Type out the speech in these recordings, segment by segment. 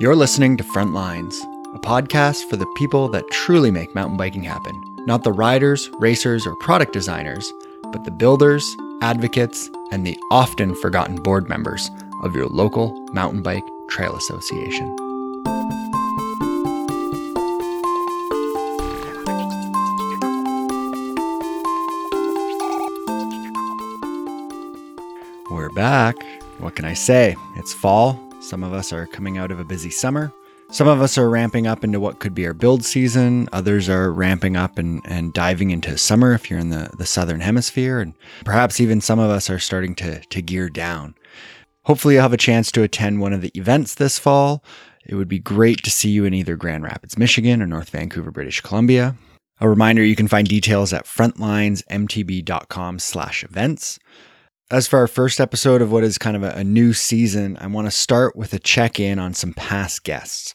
You're listening to Frontlines, a podcast for the people that truly make mountain biking happen. Not the riders, racers, or product designers, but the builders, advocates, and the often forgotten board members of your local mountain bike trail association. We're back. What can I say? It's fall. Some of us are coming out of a busy summer. Some of us are ramping up into what could be our build season. Others are ramping up and, and diving into summer if you're in the, the southern hemisphere. And perhaps even some of us are starting to, to gear down. Hopefully, you'll have a chance to attend one of the events this fall. It would be great to see you in either Grand Rapids, Michigan or North Vancouver, British Columbia. A reminder, you can find details at frontlinesmtb.com slash events. As for our first episode of what is kind of a, new season, I want to start with a check in on some past guests.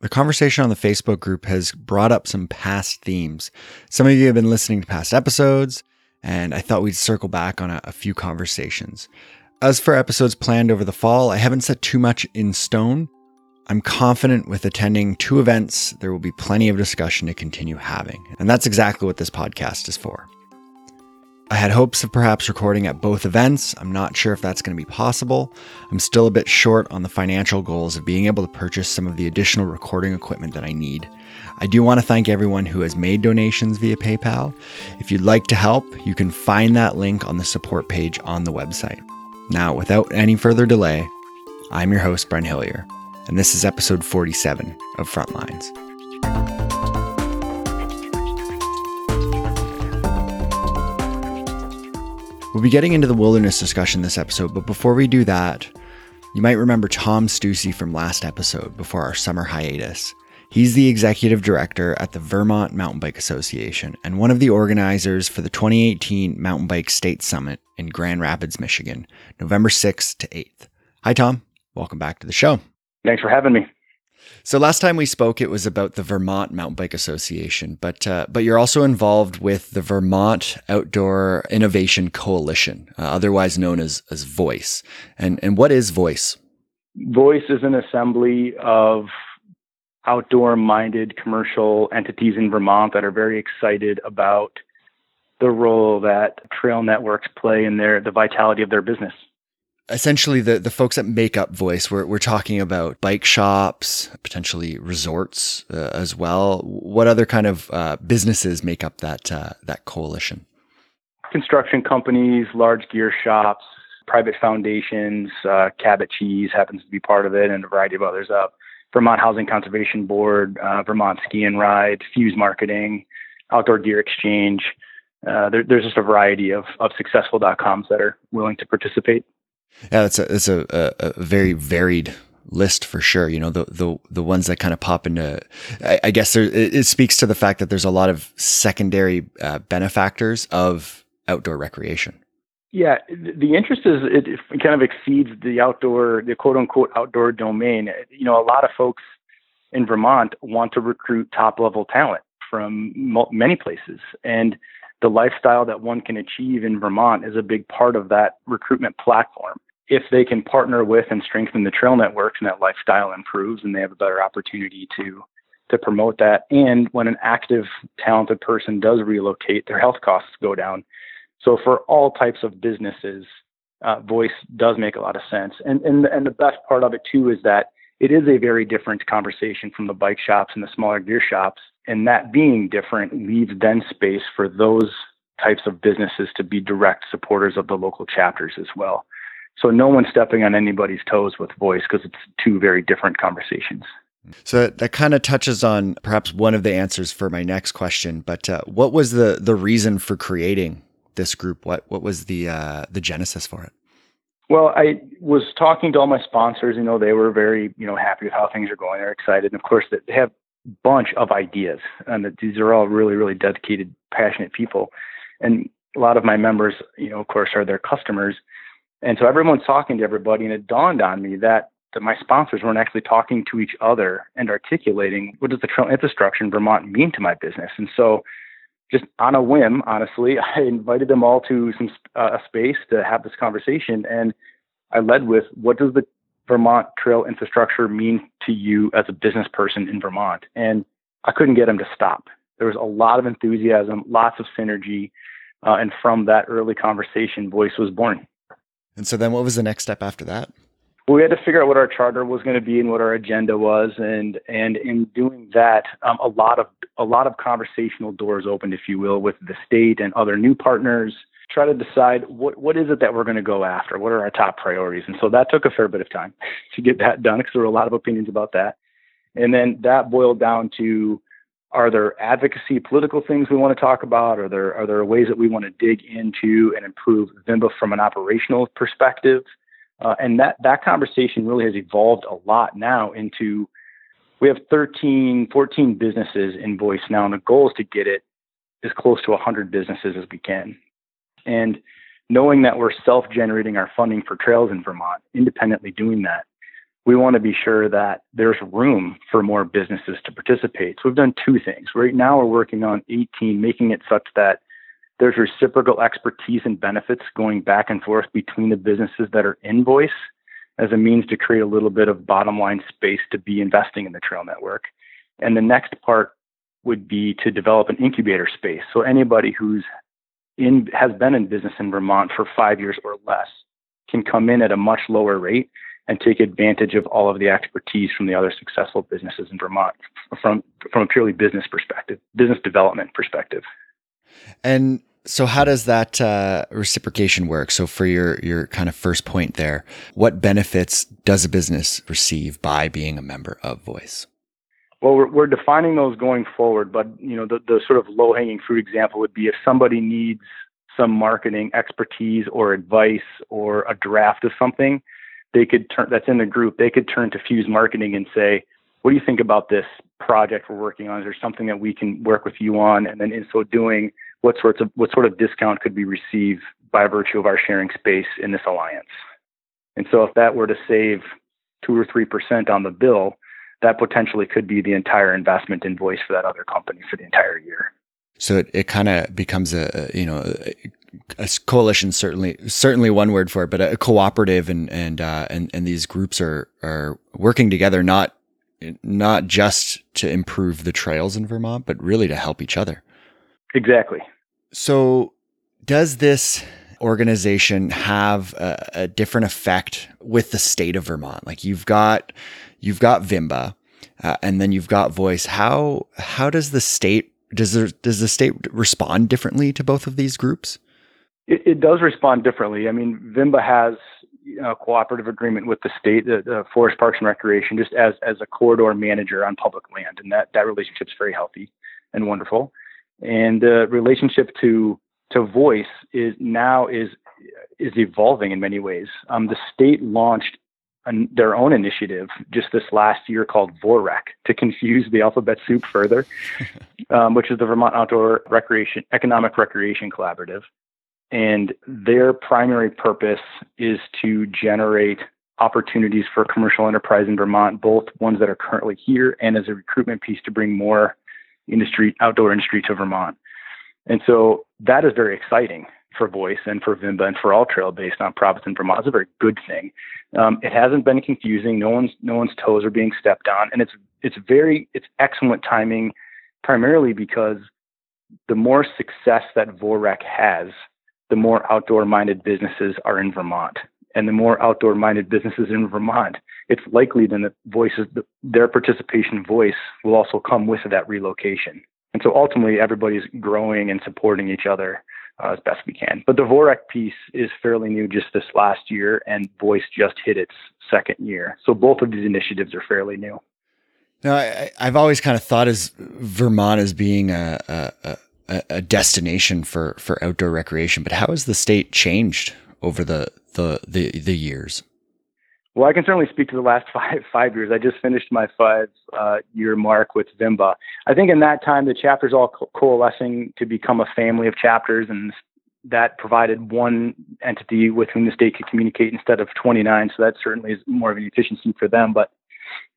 The conversation on the Facebook group has brought up some past themes. Some of you have been listening to past episodes, and I thought we'd circle back on a, a few conversations. As for episodes planned over the fall, I haven't set too much in stone. I'm confident with attending two events, there will be plenty of discussion to continue having. And that's exactly what this podcast is for. I had hopes of perhaps recording at both events. I'm not sure if that's going to be possible. I'm still a bit short on the financial goals of being able to purchase some of the additional recording equipment that I need. I do want to thank everyone who has made donations via PayPal. If you'd like to help, you can find that link on the support page on the website. Now, without any further delay, I'm your host, Brent Hillier, and this is episode 47 of Frontlines. We'll be getting into the wilderness discussion this episode, but before we do that, you might remember Tom Stuessy from last episode before our summer hiatus. He's the executive director at the Vermont Mountain Bike Association and one of the organizers for the 2018 Mountain Bike State Summit in Grand Rapids, Michigan, November 6th to 8th. Hi, Tom. Welcome back to the show. Thanks for having me. So last time we spoke, it was about the Vermont Mountain Bike Association, but uh, but you're also involved with the Vermont Outdoor Innovation Coalition, uh, otherwise known as as Voice. And and what is Voice? Voice is an assembly of outdoor-minded commercial entities in Vermont that are very excited about the role that trail networks play in their the vitality of their business essentially the, the folks that make up voice we're, we're talking about bike shops potentially resorts uh, as well. What other kind of uh, businesses make up that uh, that coalition? Construction companies large gear shops private foundations uh, cabot cheese happens to be part of it and a variety of others up. Vermont housing conservation board uh, vermont ski and ride fuse marketing outdoor gear exchange. Uh, there, there's just a variety of, of successful.coms that are willing to participate yeah, it's a it's a, a, a very varied list for sure. You know, the the the ones that kind of pop into, I, I guess there, it, it, speaks to the fact that there's a lot of secondary uh, benefactors of outdoor recreation. Yeah, the interest is it kind of exceeds the outdoor, the quote unquote outdoor domain. You know, a lot of folks in Vermont want to recruit top level talent from many places, and the lifestyle that one can achieve in Vermont is a big part of that recruitment platform. If they can partner with and strengthen the trail networks and that lifestyle improves and they have a better opportunity to to promote that. And when an active, talented person does relocate, their health costs go down. So for all types of businesses, uh, voice does make a lot of sense. And, and and the best part of it too is that it is a very different conversation from the bike shops and the smaller gear shops. And that being different leaves then space for those types of businesses to be direct supporters of the local chapters as well. So no one's stepping on anybody's toes with voice because it's two very different conversations. So that kind of touches on perhaps one of the answers for my next question. But uh, what was the the reason for creating this group? What what was the uh, the genesis for it? Well, I was talking to all my sponsors. You know, they were very, you know, happy with how things are going. They're excited, and of course, they have bunch of ideas, and that these are all really, really dedicated, passionate people. And a lot of my members, you know, of course, are their customers, and so everyone's talking to everybody. And it dawned on me that that my sponsors weren't actually talking to each other and articulating what does the trail infrastructure in Vermont mean to my business. And so just on a whim, honestly, I invited them all to some uh, a space to have this conversation, and I led with what does the Vermont trail infrastructure mean to you as a business person in Vermont? And I couldn't get him to stop. There was a lot of enthusiasm, lots of synergy, uh, and from that early conversation, Voice was born. And so then, what was the next step after that? Well, we had to figure out what our charter was going to be and what our agenda was, and and in doing that, um, a lot of a lot of conversational doors opened, if you will, with the state and other new partners. Try to decide what what is it that we're going to go after. What are our top priorities? And so that took a fair bit of time to get that done because there were a lot of opinions about that. And then that boiled down to are there advocacy political things we want to talk about? Are there are there ways that we want to dig into and improve VIMBA from an operational perspective? Uh, and that that conversation really has evolved a lot now into we have 13, 14 businesses in Voice now, and the goal is to get it as close to 100 businesses as we can. And knowing that we're self-generating our funding for trails in Vermont, independently doing that, we want to be sure that there's room for more businesses to participate. So we've done two things. Right now, we're working on 18, making it such that there's reciprocal expertise and benefits going back and forth between the businesses that are in Voice as a means to create a little bit of bottom line space to be investing in the trail network. And the next part would be to develop an incubator space. So anybody who's in has been in business in Vermont for five years or less can come in at a much lower rate and take advantage of all of the expertise from the other successful businesses in Vermont from from a purely business perspective, business development perspective. And so how does that uh, reciprocation work? So for your your kind of first point there, what benefits does a business receive by being a member of Voice? Well, we're, we're defining those going forward, but you know the, the sort of low hanging fruit example would be if somebody needs some marketing expertise or advice or a draft of something, they could turn that's in the group. They could turn to Fuse Marketing and say, "What do you think about this project we're working on? Is there something that we can work with you on?" And then in so doing, what sorts of what sort of discount could we receive by virtue of our sharing space in this alliance? And so, if that were to save two or three percent on the bill, that potentially could be the entire investment in Voice for that other company for the entire year. So it, it kind of becomes a, you know a coalition certainly certainly one word for it, but a cooperative and and uh, and and these groups are are working together not not just to improve the trails in Vermont, but really to help each other. Exactly. So does this organization have a, a different effect with the state of Vermont? Like you've got you've got Vimba, uh, and then you've got Voice. How how does the state does there, does the state respond differently to both of these groups? It, it does respond differently. I mean, Vimba has a cooperative agreement with the state, the, the, Forest Parks and Recreation, just as as a corridor manager on public land, and that that relationship's very healthy and wonderful. And the relationship to to voice is now is is evolving in many ways. Um, the state launched an, their own initiative just this last year called VOREC to confuse the alphabet soup further, um, which is the Vermont Outdoor Recreation Economic Recreation Collaborative. And their primary purpose is to generate opportunities for commercial enterprise in Vermont, both ones that are currently here and as a recruitment piece to bring more industry, outdoor industry to Vermont. And so that is very exciting for Voice and for Vimba and for all trail-based nonprofits in Vermont. It's a very good thing. Um, it hasn't been confusing. No one's no one's toes are being stepped on, and it's it's very it's excellent timing, primarily because the more success that VOREC has, the more outdoor-minded businesses are in Vermont, and the more outdoor-minded businesses in Vermont, it's likely then that voices their participation voice will also come with that relocation. And so ultimately, everybody's growing and supporting each other uh, as best we can. But the VOREC piece is fairly new just this last year, and Voice just hit its second year. So both of these initiatives are fairly new. Now, I, have always kind of thought as Vermont as being a, a, a, destination for, for outdoor recreation, but how has the state changed over the, the, the, the years? Well, I can certainly speak to the last five five years. I just finished my five uh, year mark with Vimba. I think in that time the chapters all co- coalescing to become a family of chapters, and that provided one entity with whom the state could communicate instead of 29. So that certainly is more of an efficiency for them. But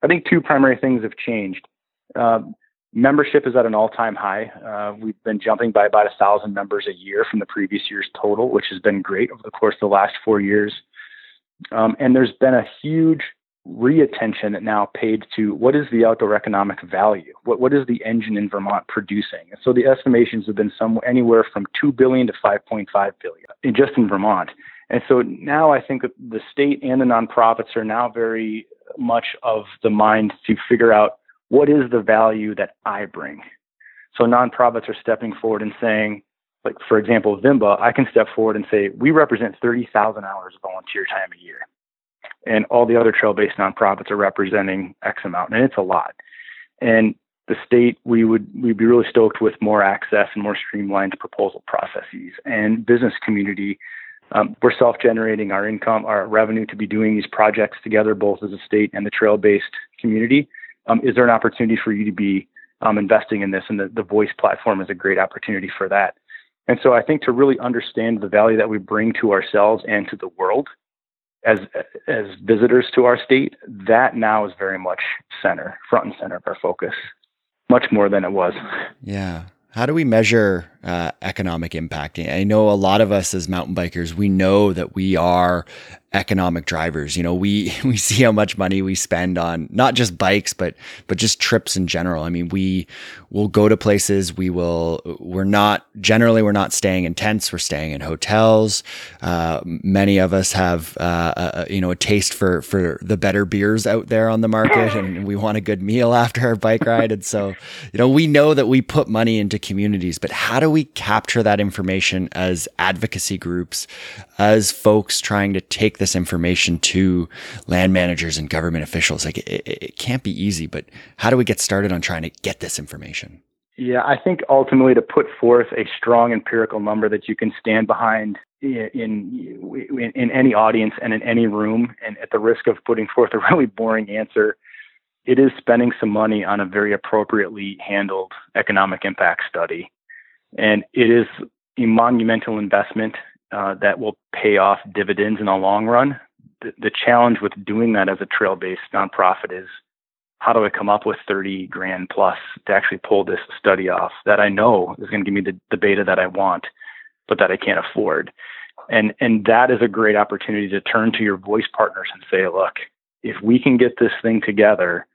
I think two primary things have changed. Uh, membership is at an all-time high. Uh, we've been jumping by about a thousand members a year from the previous year's total, which has been great over the course of the last four years. Um, and there's been a huge reattention now paid to what is the outdoor economic value? What what is the engine in Vermont producing? And so the estimations have been somewhere anywhere from two billion to five point five billion in just in Vermont. And so now I think the state and the nonprofits are now very much of the mind to figure out what is the value that I bring. So nonprofits are stepping forward and saying, like for example, Vimba, I can step forward and say we represent 30,000 hours of volunteer time a year and all the other trail-based nonprofits are representing X amount, and it's a lot. And the state, we would we'd be really stoked with more access and more streamlined proposal processes. And business community, um, we're self-generating our income, our revenue to be doing these projects together, both as a state and the trail-based community. Um, is there an opportunity for you to be um, investing in this? And the, the voice platform is a great opportunity for that. And so I think to really understand the value that we bring to ourselves and to the world as as visitors to our state, that now is very much center, front and center of our focus, much more than it was. Yeah. How do we measure uh, economic impact? I know a lot of us as mountain bikers, we know that we are economic drivers. You know, we we see how much money we spend on not just bikes, but but just trips in general. I mean, we will go to places. We will. We're not generally we're not staying in tents. We're staying in hotels. Uh, many of us have uh, a, you know a taste for for the better beers out there on the market, and we want a good meal after our bike ride. And so, you know, we know that we put money into communities, but how do we capture that information as advocacy groups, as folks trying to take this information to land managers and government officials? Like it, it can't be easy, but how do we get started on trying to get this information? Yeah, I think ultimately to put forth a strong empirical number that you can stand behind in, in in, any audience and in any room, and at the risk of putting forth a really boring answer, it is spending some money on a very appropriately handled economic impact study, and it is a monumental investment uh, that will pay off dividends in the long run. The, the challenge with doing that as a trail based nonprofit is how do I come up with 30 grand plus to actually pull this study off that I know is going to give me the, the beta that I want, but that I can't afford. And, and that is a great opportunity to turn to your voice partners and say, look, if we can get this thing together,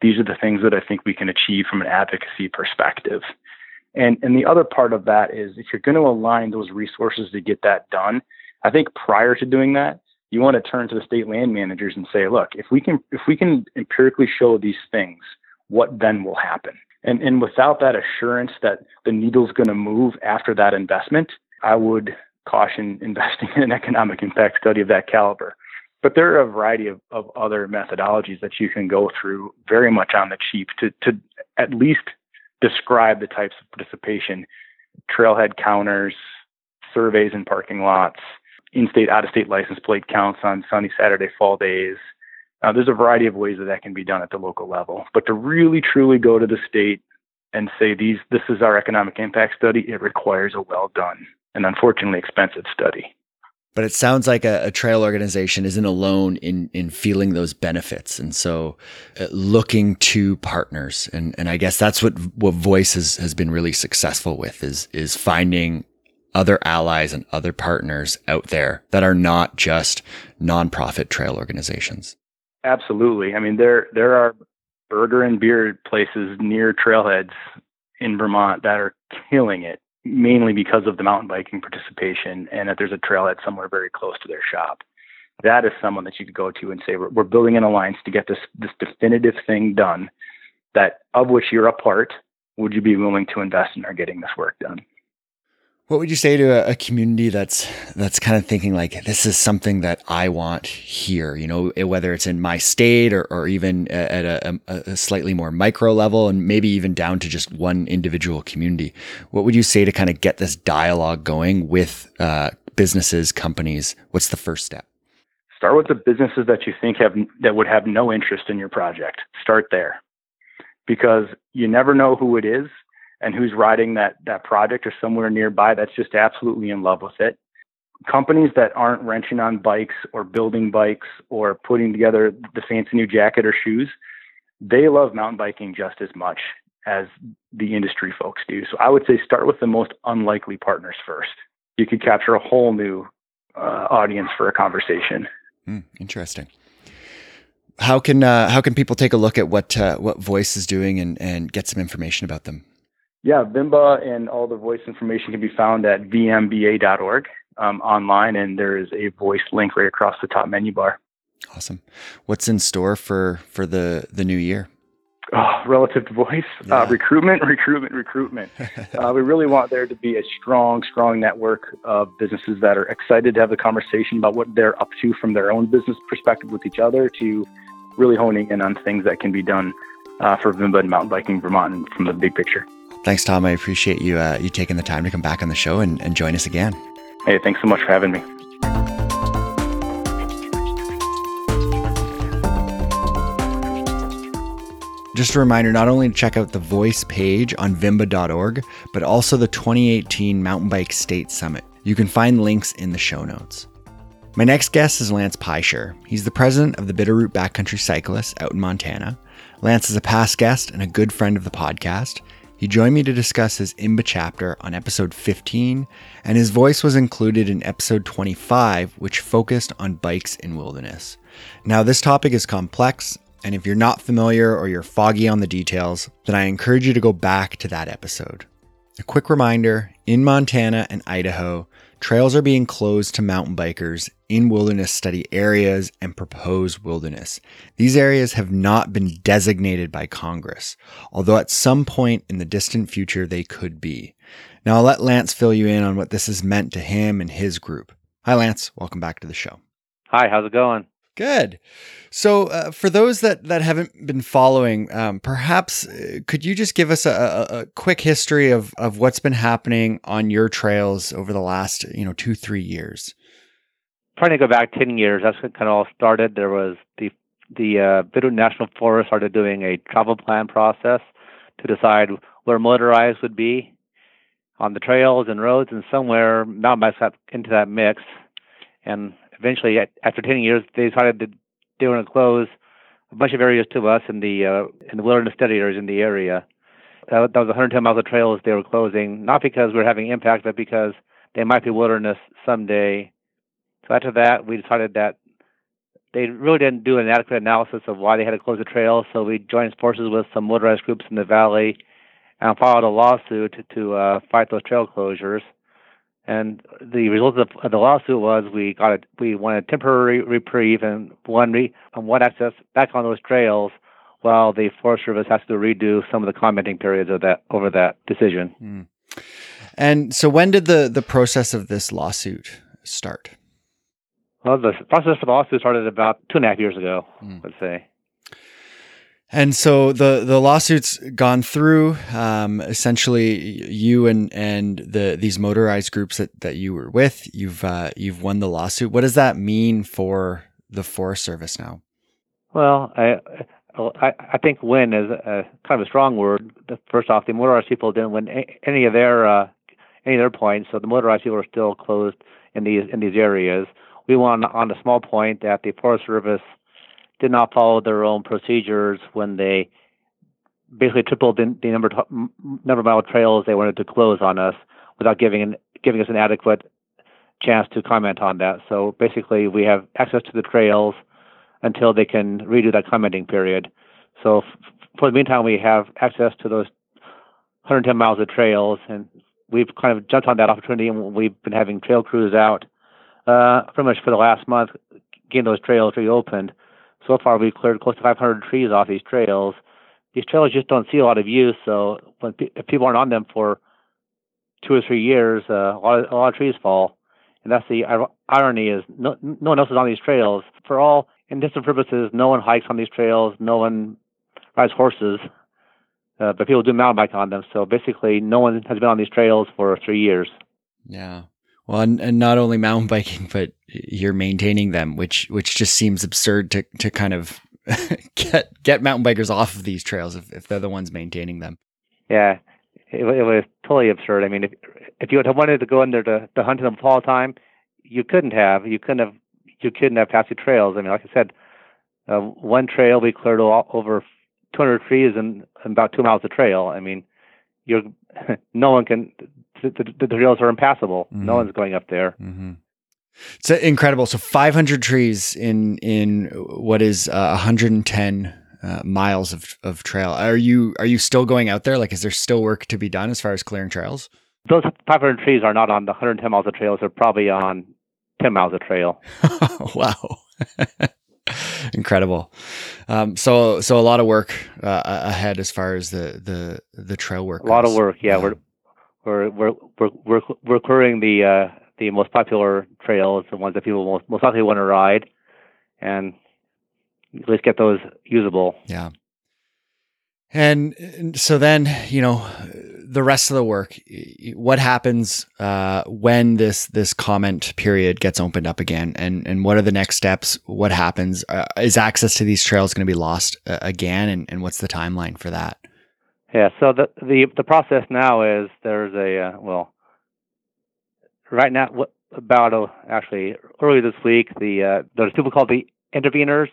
these are the things that I think we can achieve from an advocacy perspective. And and the other part of that is if you're going to align those resources to get that done, I think prior to doing that, you want to turn to the state land managers and say, look, if we can if we can empirically show these things, what then will happen? And and without that assurance that the needle's going to move after that investment, I would caution investing in an economic impact study of that caliber. But there are a variety of, of other methodologies that you can go through very much on the cheap to, to at least describe the types of participation trailhead counters, surveys in parking lots, in state, out of state license plate counts on sunny Saturday fall days. Uh, there's a variety of ways that that can be done at the local level. But to really truly go to the state and say these this is our economic impact study, it requires a well done and unfortunately expensive study. But it sounds like a, a, trail organization isn't alone in in feeling those benefits, and so uh, looking to partners, and and I guess that's what what Voice has, has been really successful with is is finding other allies and other partners out there that are not just nonprofit trail organizations. Absolutely, I mean there there are burger and beer places near trailheads in Vermont that are killing it mainly because of the mountain biking participation and that there's a trailhead somewhere very close to their shop. That is someone that you could go to and say, we're, we're building an alliance to get this, this definitive thing done that of which you're a part. Would you be willing to invest in our getting this work done? What would you say to a, a, community that's that's kind of thinking like this is something that I want here? You know, whether it's in my state or, or even at a, a, slightly more micro level, and maybe even down to just one individual community. What would you say to kind of get this dialogue going with uh, businesses, companies? What's the first step? Start with the businesses that you think have that would have no interest in your project. Start there, because you never know who it is and who's riding that that project or somewhere nearby that's just absolutely in love with it. Companies that aren't wrenching on bikes or building bikes or putting together the fancy new jacket or shoes, they love mountain biking just as much as the industry folks do. So I would say start with the most unlikely partners first. You could capture a whole new uh, audience for a conversation. Mm, interesting. How can uh, how can people take a look at what uh, what Voice is doing and, and get some information about them? Yeah, Vimba and all the voice information can be found at vmba.org um, online, and there is a voice link right across the top menu bar. Awesome. What's in store for for the the new year? Oh, relative to voice, uh, yeah. uh, recruitment, recruitment, recruitment. uh, we really want there to be a strong, strong network of businesses that are excited to have the conversation about what they're up to from their own business perspective with each other to really honing in on things that can be done uh, for Vimba and mountain biking Vermont and from the big picture. Thanks, Tom. I appreciate you uh, you taking the time to come back on the show and, and join us again. Hey, thanks so much for having me. Just a reminder not only to check out the voice page on vimba.org, but also the 2018 Mountain Bike State Summit. You can find links in the show notes. My next guest is Lance Peischer. He's the president of the Bitterroot Backcountry Cyclists out in Montana. Lance is a past guest and a good friend of the podcast. He joined me to discuss his IMBA chapter on episode 15, and his voice was included in episode 25, which focused on bikes in wilderness. Now, this topic is complex, and if you're not familiar or you're foggy on the details, then I encourage you to go back to that episode. A quick reminder in Montana and Idaho, trails are being closed to mountain bikers in wilderness study areas and proposed wilderness. These areas have not been designated by Congress, although at some point in the distant future they could be. Now I'll let Lance fill you in on what this has meant to him and his group. Hi, Lance. Welcome back to the show. Hi, how's it going? Good. So, uh, for those that, that haven't been following, um, perhaps uh, could you just give us a, a, a, quick history of, of what's been happening on your trails over the last, you know, two, three years? trying to go back 10 years, that's when kind of all started. There was the the uh, Bitterroot National Forest started doing a travel plan process to decide where motorized would be on the trails and roads, and somewhere mountain bikes got into that mix. And eventually, after 10 years, they decided that they were going to close a bunch of areas to us in the uh, in the wilderness study areas in the area. That, was 110 miles of trails they were closing, not because we were having impact, but because they might be wilderness someday so after that, we decided that they really didn't do an adequate analysis of why they had to close the trail. So we joined forces with some motorized groups in the valley and filed a lawsuit to, to uh, fight those trail closures. And the result of, the lawsuit was we got a, we won a temporary reprieve and one re, and one access back on those trails, while the Forest Service has to redo some of the commenting periods of that over that decision. Mm. And so, when did the the process of this lawsuit start? Well, the process for the lawsuit started about two and a half years ago, mm. let's say. And so the the lawsuit's gone through. Um, essentially, you and and the these motorized groups that, that you were with, you've uh, you've won the lawsuit. What does that mean for the Forest Service now? Well, I I, I think win is a, kind of a strong word. First off, the motorized people didn't win any of their uh, any of their points, so the motorized people are still closed in these in these areas we won on a small point that the Forest Service did not follow their own procedures when they basically tripled the, the number number of mile trails they wanted to close on us without giving giving us an adequate chance to comment on that. So basically, we have access to the trails until they can redo that commenting period. So f- for the meantime, we have access to those 110 miles of trails, and we've kind of jumped on that opportunity, and we've been having trail crews out uh, pretty much for the last month, getting those trails reopened. So far, we've cleared close to 500 trees off these trails. These trails just don't see a lot of use. So when pe- if people aren't on them for two or three years, uh, a lot of, a lot of trees fall. And that's the irony is no, no one else is on these trails. For all intents purposes, no one hikes on these trails. No one rides horses. Uh, but people do mountain bike on them. So basically, no one has been on these trails for three years. Yeah. Well, and, not only mountain biking, but you're maintaining them, which which just seems absurd to to kind of get get mountain bikers off of these trails if, if they're the ones maintaining them. Yeah, it, it was totally absurd. I mean, if if you had wanted to go in there to, to hunt in the fall time, you couldn't have. You couldn't have. You couldn't have passed the trails. I mean, like I said, uh, one trail we cleared all, over 200 trees and about two miles of trail. I mean, you're no one can the, the, the trails are impassable. Mm-hmm. No one's going up there. Mm-hmm. It's incredible. So 500 trees in in what is uh, 110 uh, miles of, of trail. Are you are you still going out there? Like, is there still work to be done as far as clearing trails? Those 500 trees are not on the 110 miles of trails. They're probably on 10 miles of trail. wow. Incredible. Um, so, so a lot of work uh, ahead as far as the the the trail work. A lot of work. Yeah, we're we're we're we're we're, clearing the uh, the most popular trails, the ones that people most most likely want to ride, and at least get those usable. Yeah. And, and so then, you know, the rest of the work, what happens uh, when this this comment period gets opened up again, and and what are the next steps? What happens? Uh, is access to these trails going to be lost uh, again, and, and what's the timeline for that? Yeah, so the the the process now is there's a uh, well, right now about uh, actually early this week the uh, there's people called the interveners.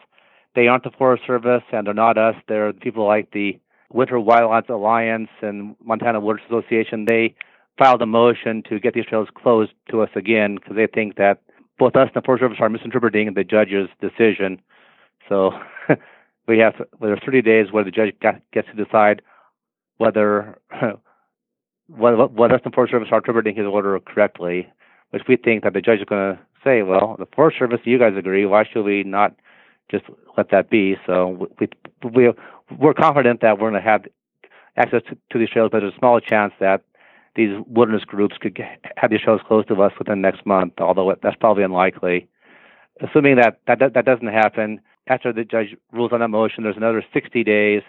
They aren't the Forest Service and they're not us. They're people like the Winter Wildlands Alliance and Montana Woods Association, they filed a motion to get these trails closed to us again because they think that both us and the Forest Service are misinterpreting the judge's decision. So we have there's 30 days where the judge gets to decide whether and the Forest Service are interpreting his order correctly, which we think that the judge is going to say, well, the Forest Service, you guys agree. Why should we not just let that be? So we we we're confident that we're going to have access to, to these trails, but there's a small chance that these wilderness groups could get, have these trails closed to us within next month, although that's probably unlikely. Assuming that that, that doesn't happen, after the judge rules on that motion, there's another 60 days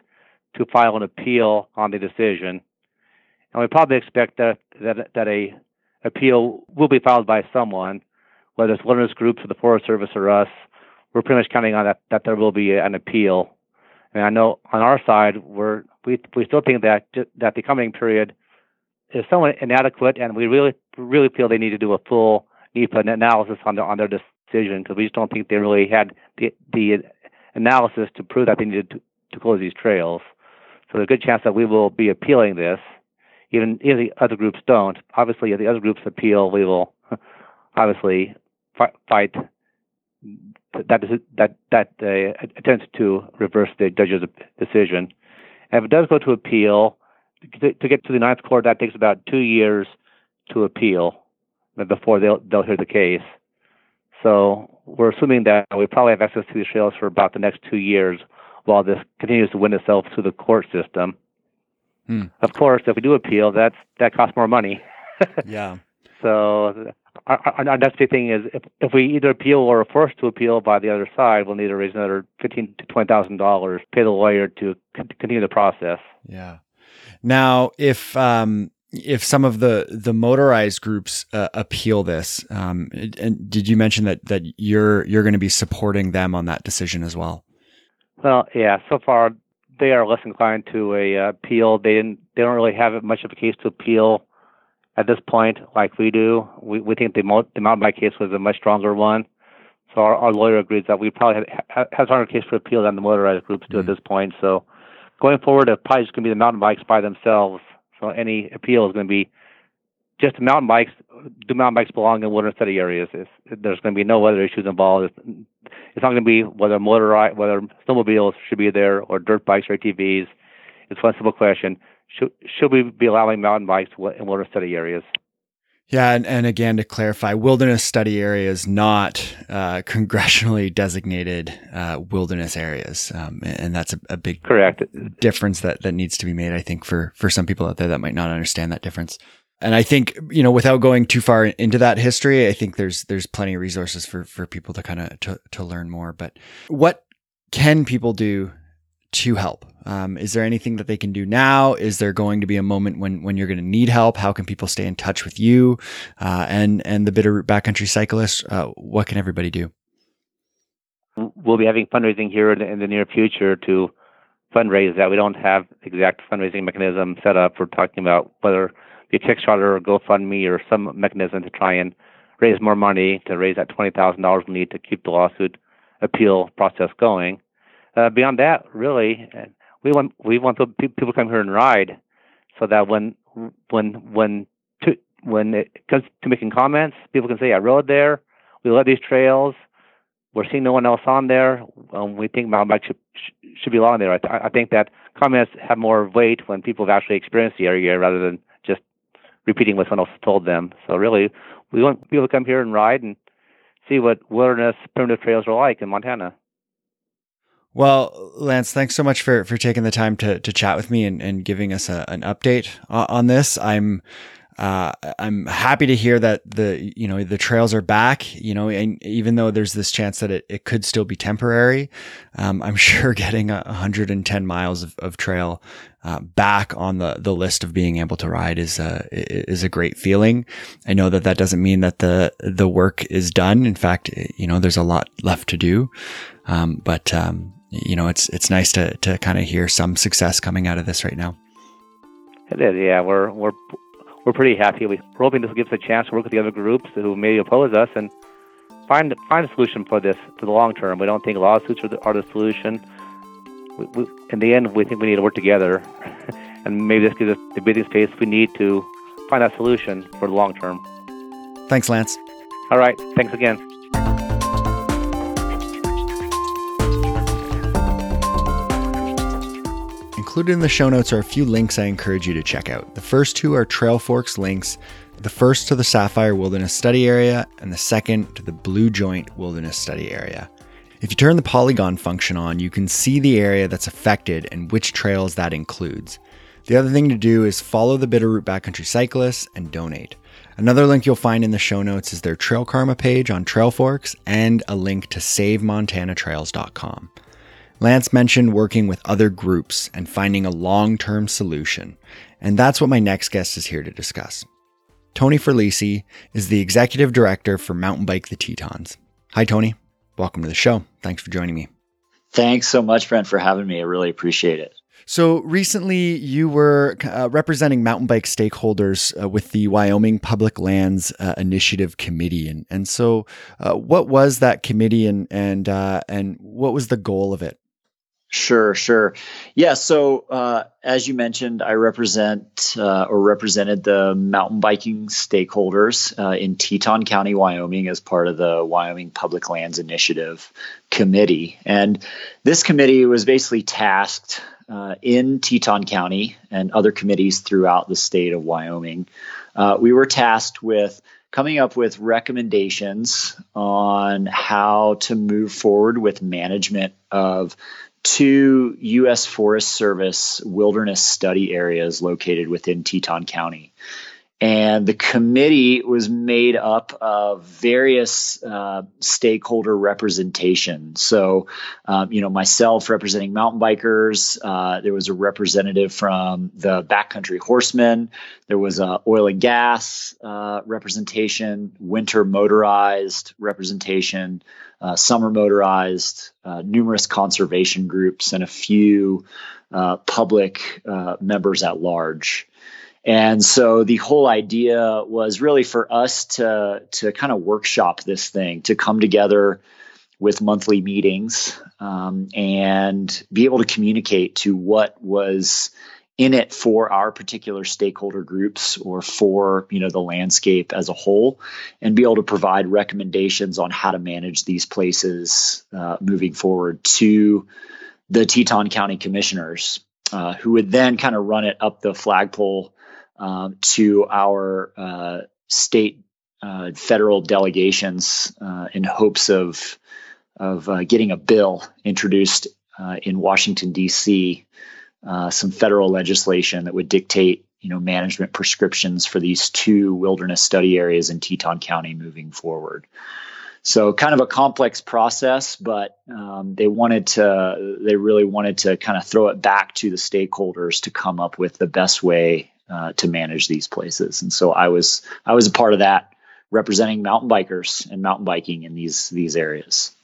to file an appeal on the decision. And we probably expect that, that, that a appeal will be filed by someone, whether it's wilderness groups or the Forest Service or us. We're pretty much counting on that, that there will be an appeal and I know on our side, we're we we still think that that the coming period is somewhat inadequate, and we really really feel they need to do a full NEPA analysis on their on their decision because we just don't think they really had the the analysis to prove that they needed to, to close these trails. So there's a good chance that we will be appealing this, even if the other groups don't. Obviously, if the other groups appeal, we will obviously fight that that that uh, to reverse the judge's decision. And if it does go to appeal, to, to get to the Ninth Court, that takes about two years to appeal before they'll they'll hear the case. So we're assuming that we probably have access to these trails for about the next two years while this continues to win itself through the court system. Hmm. Of course, if we do appeal, that's that costs more money. yeah. So our, our, our next big thing is if, if we either appeal or are forced to appeal by the other side, we'll need to raise another fifteen to twenty thousand dollars, pay the lawyer to continue the process. Yeah. Now, if um, if some of the the motorized groups uh, appeal this, um, and did you mention that that you're you're going to be supporting them on that decision as well? Well, yeah. So far, they are less inclined to a uh, appeal. They didn't. They don't really have much of a case to appeal at this point, like we do. We, we think the, mo- the mountain bike case was a much stronger one. So our, our lawyer agrees that we probably have, have a stronger case for appeal than the motorized groups do mm-hmm. at this point. So going forward, it probably just going to be the mountain bikes by themselves. So any appeal is going to be just the mountain bikes. Do mountain bikes belong in wilderness study areas? It's, there's going to be no other issues involved. It's, it's not going to be whether motorized, whether snowmobiles should be there or dirt bikes or ATVs. It's one simple question: should should we be allowing mountain bikes in wilderness study areas? Yeah, and, and again to clarify, wilderness study areas not uh, congressionally designated uh, wilderness areas, um, and that's a, a, big correct difference that that needs to be made. I think for for some people out there that might not understand that difference. And I think you know, without going too far into that history, I think there's there's plenty of resources for for people to kind of to to learn more. But what can people do to help? Um, is there anything that they can do now? Is there going to be a moment when when you're going to need help? How can people stay in touch with you uh, and and the Bitterroot Backcountry Cyclists? Uh, what can everybody do? We'll be having fundraising here in, in the near future to fundraise that. We don't have exact fundraising mechanism set up. We're talking about whether be Kickstarter or GoFundMe or some mechanism to try and raise more money to raise that twenty thousand dollars we need to keep the lawsuit appeal process going uh, beyond that, really, we want we want the people to come here and ride, so that when when when to, when it comes to making comments, people can say I rode there. we love these trails. We're seeing no one else on there. Um, we think mountain bike should should be along there. I, I think that comments have more weight when people have actually experienced the area rather than repeating what someone else told them. So really, we want people to come here and ride and see what wilderness primitive trails are like in Montana. Well, Lance, thanks so much for, for taking the time to, to chat with me and, and giving us a, an update on this. I'm uh, I'm happy to hear that the you know the trails are back. You know, and even though there's this chance that it, it could still be temporary, um, I'm sure getting 110 miles of, of trail uh, back on the the list of being able to ride is a is a great feeling. I know that that doesn't mean that the the work is done. In fact, you know, there's a lot left to do. Um, but um, you know, it's it's nice to to kind of hear some success coming out of this right now. It is, yeah. We're we're we're pretty happy. We're hoping this will give us a chance to work with the other groups who may oppose us and find find a solution for this for the long term. We don't think lawsuits are the, are the solution. We, we, in the end, we think we need to work together, and maybe this gives us the breathing space we need to find that solution for the long term. Thanks, Lance. All right. Thanks again. Included in the show notes are a few links I encourage you to check out. The first two are Trailforks links, the first to the Sapphire Wilderness Study Area, and the second to the Blue Joint Wilderness Study Area. If you turn the polygon function on, you can see the area that's affected and which trails that includes. The other thing to do is follow the Bitterroot Backcountry Cyclists and donate. Another link you'll find in the show notes is their Trail Karma page on Trailforks and a link to SaveMontanaTrails.com. Lance mentioned working with other groups and finding a long term solution, and that's what my next guest is here to discuss. Tony Ferlisi is the executive director for Mountain Bike the Tetons. Hi, Tony. Welcome to the show. Thanks for joining me. Thanks so much, Brent, for having me. I really appreciate it. So recently, you were uh, representing mountain bike stakeholders uh, with the Wyoming Public Lands uh, Initiative Committee, and and so, uh, what was that committee, and and uh, and what was the goal of it? Sure, sure. Yeah, so uh, as you mentioned, I represent uh, or represented the mountain biking stakeholders uh, in Teton County, Wyoming, as part of the Wyoming Public Lands Initiative Committee. And this committee was basically tasked uh, in Teton County and other committees throughout the state of Wyoming. Uh, we were tasked with coming up with recommendations on how to move forward with management of two U.S. Forest Service wilderness study areas located within Teton County. And the committee was made up of various uh, stakeholder representation. So, um, you know, myself representing mountain bikers. Uh, there was a representative from the backcountry horsemen. There was a oil and gas uh, representation, winter motorized representation, uh, summer motorized, uh, numerous conservation groups, and a few uh, public members at large. And so the whole idea was really for us to to kind of workshop this thing, to come together with monthly meetings um, and be able to communicate to what was in it for our particular stakeholder groups or for you know the landscape as a whole and be able to provide recommendations on how to manage these places uh, moving forward to the teton county commissioners uh, who would then kind of run it up the flagpole um, to our uh, state uh, federal delegations uh, in hopes of of uh, getting a bill introduced in Washington D.C. some federal legislation that would dictate you know management prescriptions for these two wilderness study areas in Teton County moving forward. So kind of a complex process, but um, they wanted to, they really wanted to kind of throw it back to the stakeholders to come up with the best way uh, to manage these places. And so I was I was a part of that, representing mountain bikers and mountain biking in these these areas.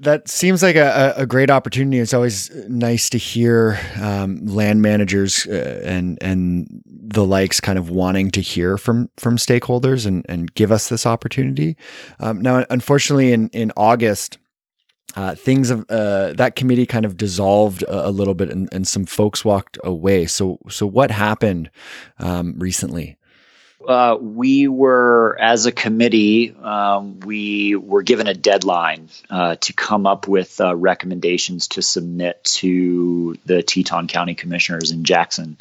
That seems like a, a great opportunity. It's always nice to hear um, land managers uh, and and the likes kind of wanting to hear from from stakeholders and and give us this opportunity. Um, now, unfortunately, in in August, uh, things of uh, that committee kind of dissolved a, a little bit, and, and, some folks walked away. So, so what happened um, recently? Uh, we were, as a committee, um, we were given a deadline uh, to come up with uh, recommendations to submit to the Teton County Commissioners in Jackson.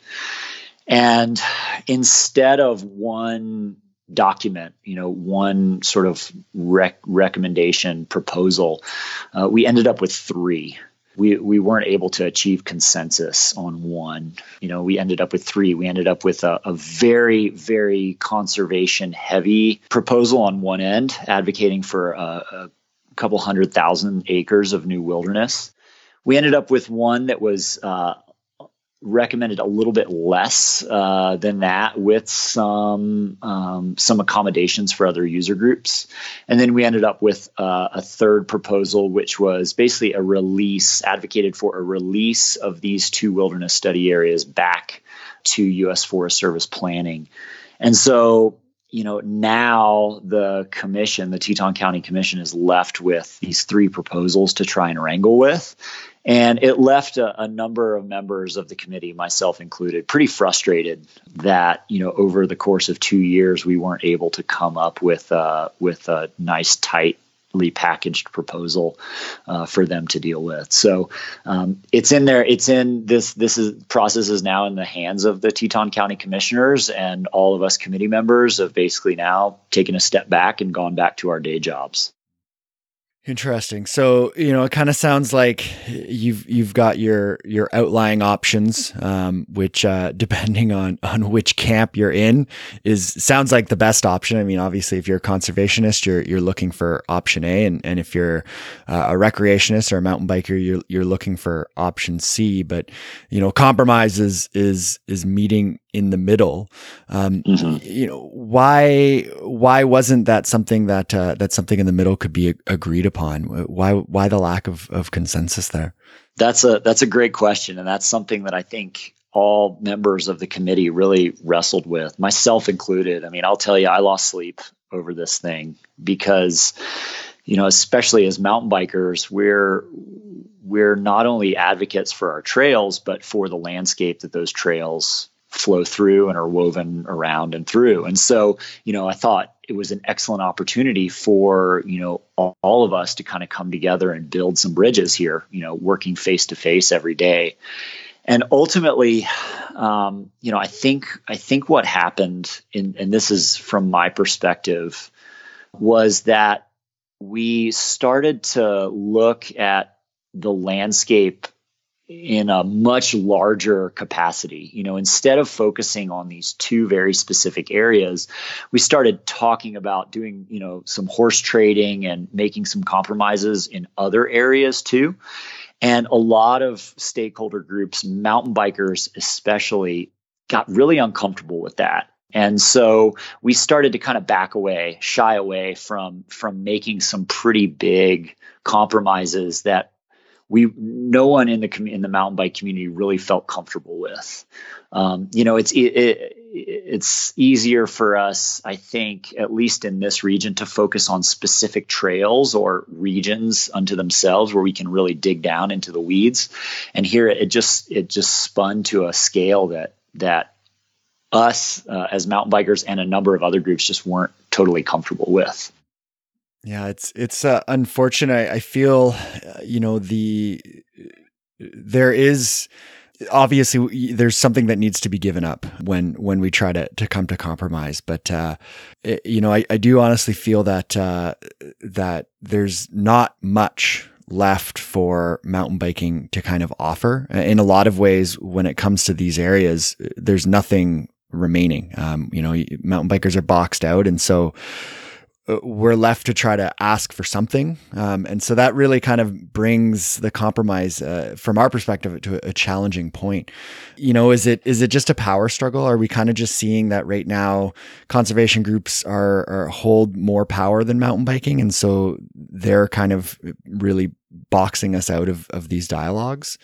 And instead of one document, you know, one sort of rec- recommendation proposal, uh, we ended up with three we we weren't able to achieve consensus on one. You know, we ended up with three. We ended up with a, a very very conservation heavy proposal on one end, advocating for a, a couple hundred thousand acres of new wilderness. We ended up with one that was uh, recommended a little bit less uh, than that with some um, some accommodations for other user groups. And then we ended up with uh, a third proposal which was basically a release advocated for a release of these two wilderness study areas back to US Forest Service planning. And so you know now the commission the teton county commission is left with these three proposals to try and wrangle with and it left a, a, number of members of the committee, myself included, pretty frustrated that you know over the course of two years we weren't able to come up with uh, with a nice tightly packaged proposal uh, for them to deal with. So um, it's in there. It's in this. This is process is now in the hands of the Teton County commissioners and all of us committee members have basically now taken a step back and gone back to our day jobs. Interesting. So you know, it kind of sounds like you've you've got your your outlying options, um, which uh, depending on on which camp you're in, is sounds like the best option. I mean, obviously, if you're a conservationist, you're you're looking for option A, and and if you're uh, a recreationist or a mountain biker, you're you're looking for option C. But you know, compromise is is is meeting in the middle. Um, mm-hmm. You know, why why wasn't that something that uh, that something in the middle could be agreed upon? Why why the lack of, of consensus there? That's a that's a great question, and that's something that I think all members of the committee really wrestled with, myself included. I mean, I'll tell you, I lost sleep over this thing because, you know, especially as mountain bikers, we're we're not only advocates for our trails, but for the landscape that those trails flow through and are woven around and through. And so, you know, I thought it was an excellent opportunity for, you know, all, of us to kind of come together and build some bridges here, you know, working face to face every day. And ultimately, um, you know, I think I think what happened, in, and this is from my perspective, was that we started to look at the landscape in a much larger capacity. You know, instead of focusing on these two very specific areas, we started talking about doing, you know, some horse trading and making some compromises in other areas too. And a lot of stakeholder groups, mountain bikers especially, got really uncomfortable with that. And so we started to kind of back away, shy away from from making some pretty big compromises that we no one in the in the mountain bike community really felt comfortable with. Um, you know, it's it, it, it's easier for us, I think, at least in this region, to focus on specific trails or regions unto themselves where we can really dig down into the weeds. And here, it just it just spun to a scale that that us uh, as mountain bikers and a number of other groups just weren't totally comfortable with. Yeah, it's it's uh, unfortunate. I feel, uh, you know, the there is obviously there's something that needs to be given up when when we try to to come to compromise. But uh, it, you know, I, I do honestly feel that uh, that there's not much left for mountain biking to kind of offer in a lot of ways when it comes to these areas. There's nothing remaining. Um, you know, mountain bikers are boxed out, and so we're left to try to ask for something. Um, and so that really kind of brings the compromise uh, from our perspective to a challenging point. You know, is it is it just a power struggle? Are we kind of just seeing that right now conservation groups are, are hold more power than mountain biking, and so they're kind of really boxing us out of of these dialogues?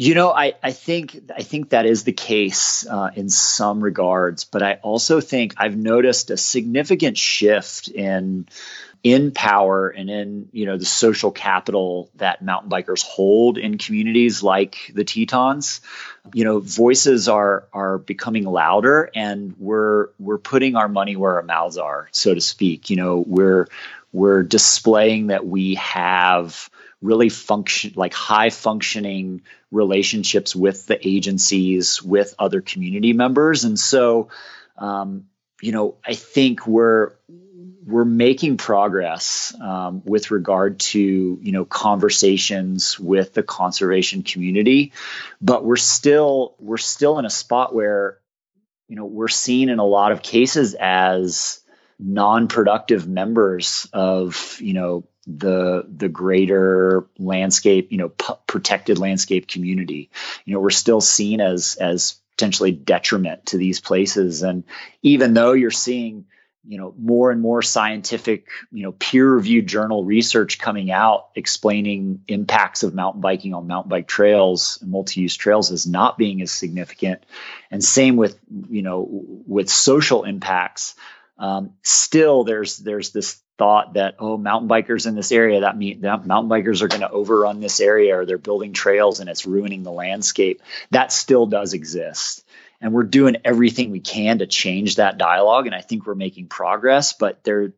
You know, I, I think I think that is the case uh, in some regards, but I also think I've noticed a significant shift in in power and in you know the social capital that mountain bikers hold in communities like the Tetons, you know voices are are becoming louder, and we're we're putting our money where our mouths are, so to speak. You know we're we're displaying that we have really function like high functioning relationships with the agencies with other community members. And so um, you know i think we're we're making progress um, with regard to you know conversations with the conservation community, but we're still we're still in a spot where you know we're seen in a lot of cases as non-productive members of you know the the greater landscape you know p- protected landscape community. You know we're still seen as as potentially detriment to these places. And even though you're seeing you know more and more scientific you know peer reviewed journal research coming out explaining impacts of mountain biking on mountain bike trails and multi-use trails as not being as significant. And same with you know with social impacts um, still there's there's this thought that oh mountain bikers in this area that mean that mountain bikers are going to overrun this area or they're building trails and it's ruining the landscape. That still does exist. And we're doing everything we can to change that dialogue and i think we're making progress but there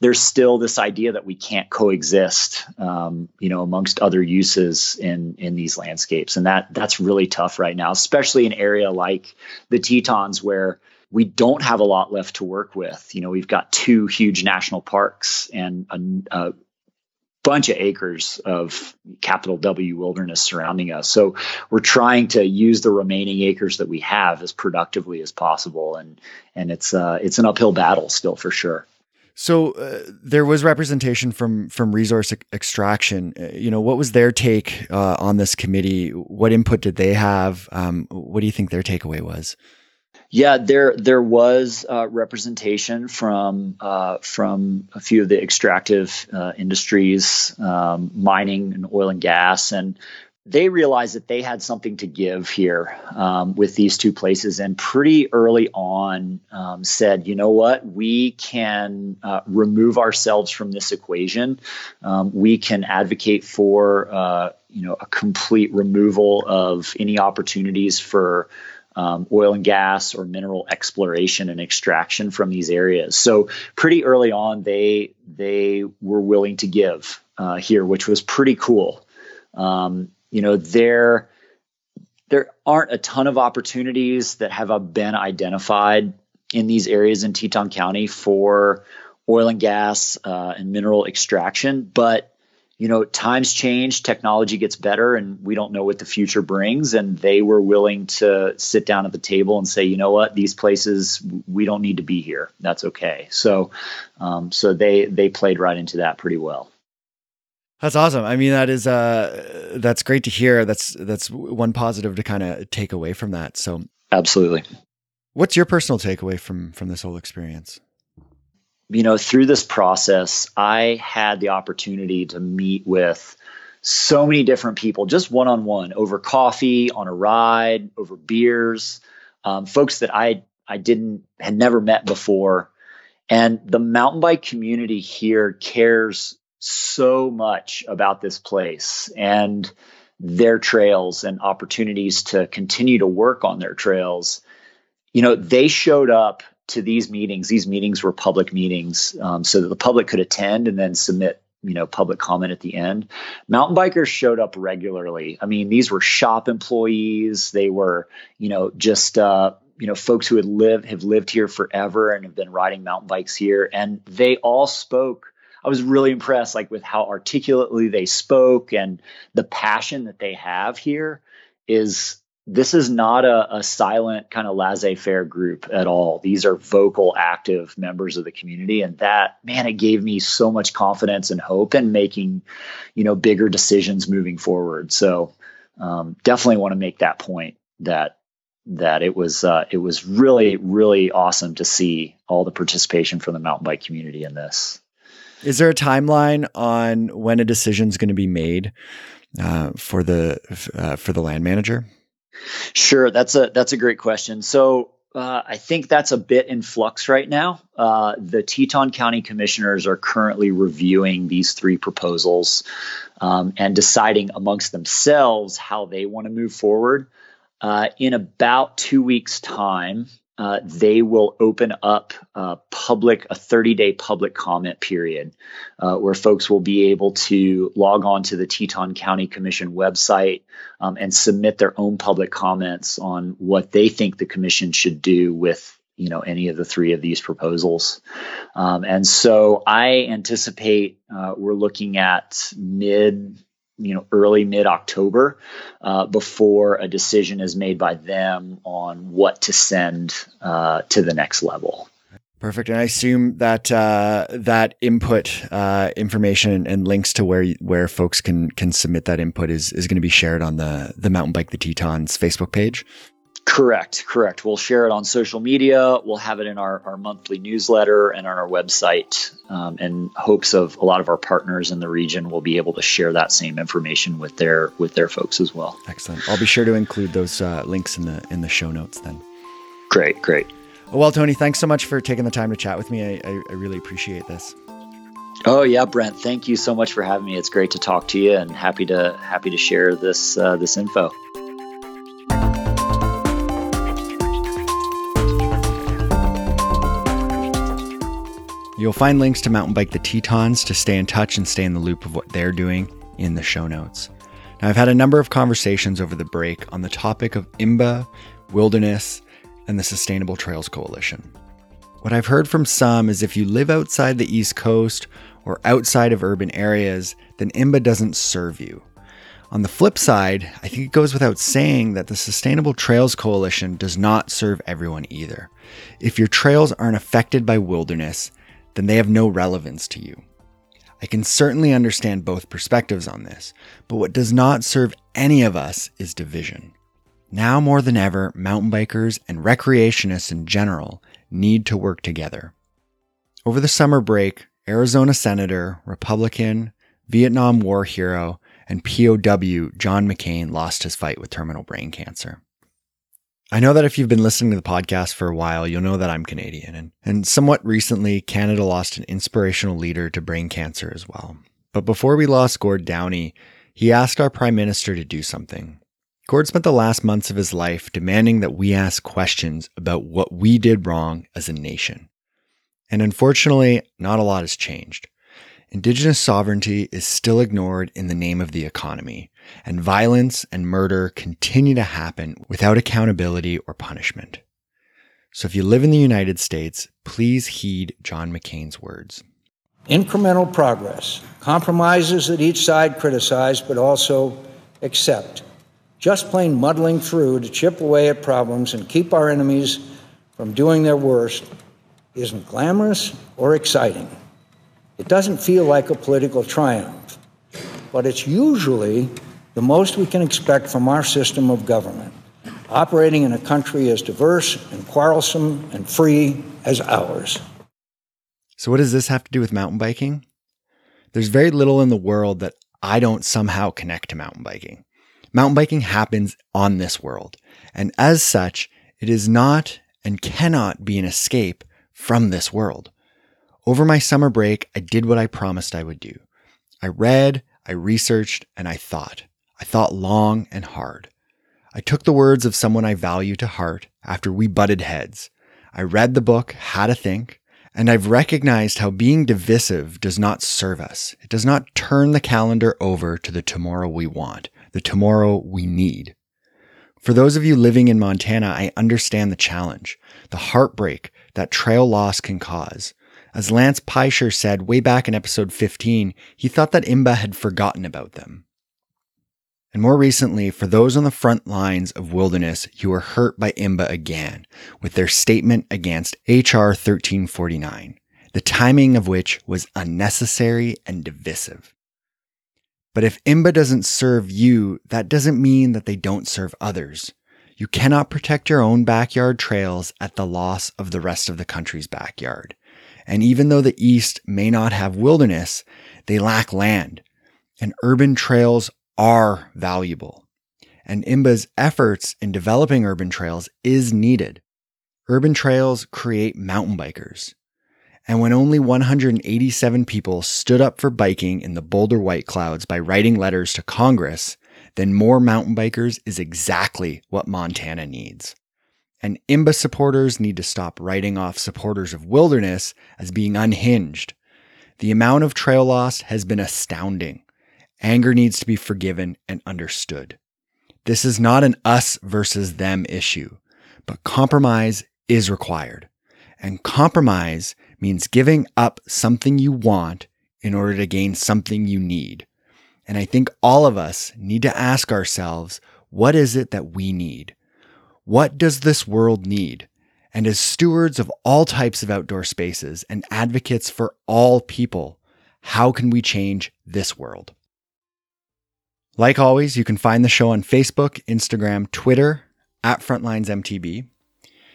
there's still this idea that we can't coexist um, you know amongst other uses in in these landscapes. And that that's really tough right now especially in area like the tetons where we don't have a lot left to work with you know we've got two huge national parks and a, a bunch of acres of capital W wilderness surrounding us. So we're trying to use the remaining acres that we have as productively as possible, and and it's uh, it's an uphill battle still for sure. So uh, there was representation from from resource extraction. Uh, you know, what was their take uh, on this committee? What input did they have? Um, what do you think their takeaway was? Yeah, there there was uh, representation from uh, from a few of the extractive uh, industries, um, mining and oil and gas, and they realized that they had something to give here um, with these two places, and pretty early on um, said, you know what, we can uh, remove ourselves from this equation. Um, we can advocate for uh, you know a complete removal of any opportunities for um, oil and gas or mineral exploration and extraction from these areas. So pretty early on, they they were willing to give uh, here, which was pretty cool. Um, you know, there there aren't a ton of opportunities that have been identified in these areas in Teton County for oil and gas uh, and mineral extraction, but you know, times change, technology gets better, and we don't know what the future brings. And they were willing to sit down at the table and say, you know what, these places we don't need to be here. That's okay. So, um, so they they played right into that pretty well. That's awesome. I mean, that is uh, that's great to hear. That's that's one positive to kind of take away from that. So, absolutely. What's your personal takeaway from from this whole experience? You know, through this process, I had the opportunity to meet with so many different people, just one on one, over coffee, on a ride, over beers, um, folks that I I didn't had never met before, and the mountain bike community here cares so much about this place and their trails and opportunities to continue to work on their trails. You know, they showed up to these meetings. These meetings were public meetings, um, so that the public could attend and then submit you know public comment at the end. Mountain bikers showed up regularly. I mean these were shop employees. They were you know just uh, you know folks who had lived have lived here forever and have been riding mountain bikes here. And they all spoke. I was really impressed like with how articulately they spoke and the passion that they have here is this is not a, a silent kind of laissez-faire group at all. These are vocal, active members of the community, and that man, it gave me so much confidence and hope in making, you know, bigger decisions moving forward. So um, definitely want to make that point that that it was uh, it was really really awesome to see all the participation from the mountain bike community in this. Is there a timeline on when a decision is going to be made uh, for the uh, for the land manager? Sure, that's a that's a great question. So uh, I think that's a bit in flux right now. Uh, the Teton County commissioners are currently reviewing these three proposals um, and deciding amongst themselves how they want to move forward. Uh, in about two weeks' time, uh, they will open up a public a 30 day public comment period uh, where folks will be able to log on to the Teton County Commission website um, and submit their own public comments on what they think the commission should do with you know any of the three of these proposals. Um, and so i anticipate uh, we're looking at mid you know early mid October uh, before a decision is made by them on what to send uh, to the next level. Perfect, and I assume that uh, that input uh, information and links to where where folks can can submit that input is is going to be shared on the the Mountain Bike the Tetons Facebook page. Correct, correct. We'll share it on social media. We'll have it in our, our monthly newsletter and on our website. Um, and hopes of a lot of our partners in the region will be able to share that same information with their with their folks as well. Excellent. I'll be sure to include those uh, links in the in the show notes then. Great, great. Well, Tony, thanks so much for taking the time to chat with me. I, I, I really appreciate this. Oh yeah, Brent. Thank you so much for having me. It's great to talk to you, and happy to happy to share this uh, this info. You'll find links to Mountain Bike the Tetons to stay in touch and stay in the loop of what they're doing in the show notes. Now, I've had a number of conversations over the break on the topic of IMBA, wilderness, and the Sustainable Trails Coalition. What I've heard from some is if you live outside the East Coast or outside of urban areas, then IMBA doesn't serve you. On the flip side, I think it goes without saying that the Sustainable Trails Coalition does not serve everyone either. If your trails aren't affected by wilderness, then they have no relevance to you. I can certainly understand both perspectives on this, but what does not serve any of us is division. Now more than ever, mountain bikers and recreationists in general need to work together. Over the summer break, Arizona Senator, Republican, Vietnam War hero, and POW John McCain lost his fight with terminal brain cancer. I know that if you've been listening to the podcast for a while, you'll know that I'm Canadian. And, and somewhat recently, Canada lost an inspirational leader to brain cancer as well. But before we lost Gord Downie, he asked our Prime Minister to do something. Gord spent the last months of his life demanding that we ask questions about what we did wrong as a nation. And unfortunately, not a lot has changed. Indigenous sovereignty is still ignored in the name of the economy, and violence and murder continue to happen without accountability or punishment. So if you live in the United States, please heed John McCain's words. Incremental progress, compromises that each side criticize but also accept, just plain muddling through to chip away at problems and keep our enemies from doing their worst, isn't glamorous or exciting. It doesn't feel like a political triumph, but it's usually the most we can expect from our system of government, operating in a country as diverse and quarrelsome and free as ours. So, what does this have to do with mountain biking? There's very little in the world that I don't somehow connect to mountain biking. Mountain biking happens on this world, and as such, it is not and cannot be an escape from this world. Over my summer break, I did what I promised I would do. I read, I researched, and I thought. I thought long and hard. I took the words of someone I value to heart after we butted heads. I read the book, How to Think, and I've recognized how being divisive does not serve us. It does not turn the calendar over to the tomorrow we want, the tomorrow we need. For those of you living in Montana, I understand the challenge, the heartbreak that trail loss can cause. As Lance Peischer said way back in episode 15, he thought that IMBA had forgotten about them. And more recently, for those on the front lines of wilderness, you were hurt by IMBA again with their statement against HR 1349, the timing of which was unnecessary and divisive. But if IMBA doesn't serve you, that doesn't mean that they don't serve others. You cannot protect your own backyard trails at the loss of the rest of the country's backyard. And even though the East may not have wilderness, they lack land. And urban trails are valuable. And IMBA's efforts in developing urban trails is needed. urban trails create mountain bikers. And when only 187 people stood up for biking in the Boulder White Clouds by writing letters to Congress, then more mountain bikers is exactly what Montana needs. And IMBA supporters need to stop writing off supporters of wilderness as being unhinged. The amount of trail loss has been astounding. Anger needs to be forgiven and understood. This is not an us versus them issue, but compromise is required. And compromise means giving up something you want in order to gain something you need. And I think all of us need to ask ourselves what is it that we need? What does this world need? And as stewards of all types of outdoor spaces and advocates for all people, how can we change this world? Like always, you can find the show on Facebook, Instagram, Twitter, at FrontlinesMTB.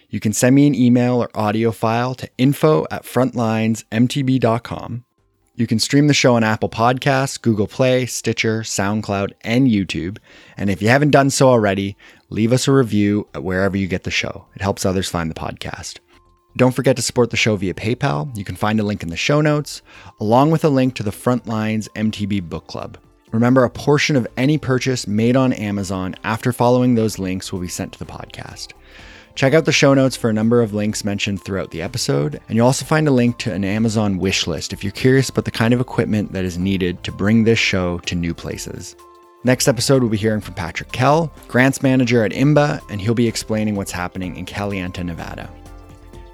You can send me an email or audio file to info at frontlinesmtb.com. You can stream the show on Apple Podcasts, Google Play, Stitcher, SoundCloud, and YouTube. And if you haven't done so already, leave us a review at wherever you get the show. It helps others find the podcast. Don't forget to support the show via PayPal. You can find a link in the show notes, along with a link to the Frontlines MTB Book Club. Remember, a portion of any purchase made on Amazon after following those links will be sent to the podcast. Check out the show notes for a number of links mentioned throughout the episode, and you'll also find a link to an Amazon wish list if you're curious about the kind of equipment that is needed to bring this show to new places. Next episode, we'll be hearing from Patrick Kell, grants manager at IMBA, and he'll be explaining what's happening in Caliente, Nevada.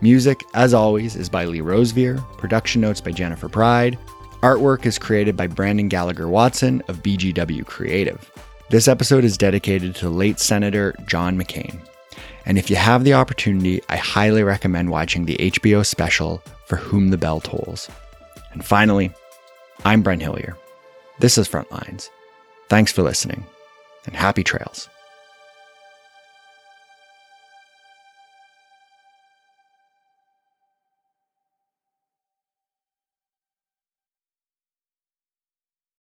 Music, as always, is by Lee Rosevere, production notes by Jennifer Pride. Artwork is created by Brandon Gallagher Watson of BGW Creative. This episode is dedicated to late Senator John McCain. And if you have the opportunity, I highly recommend watching the HBO special For Whom the Bell Tolls. And finally, I'm Brent Hillier. This is Frontlines. Thanks for listening, and happy trails.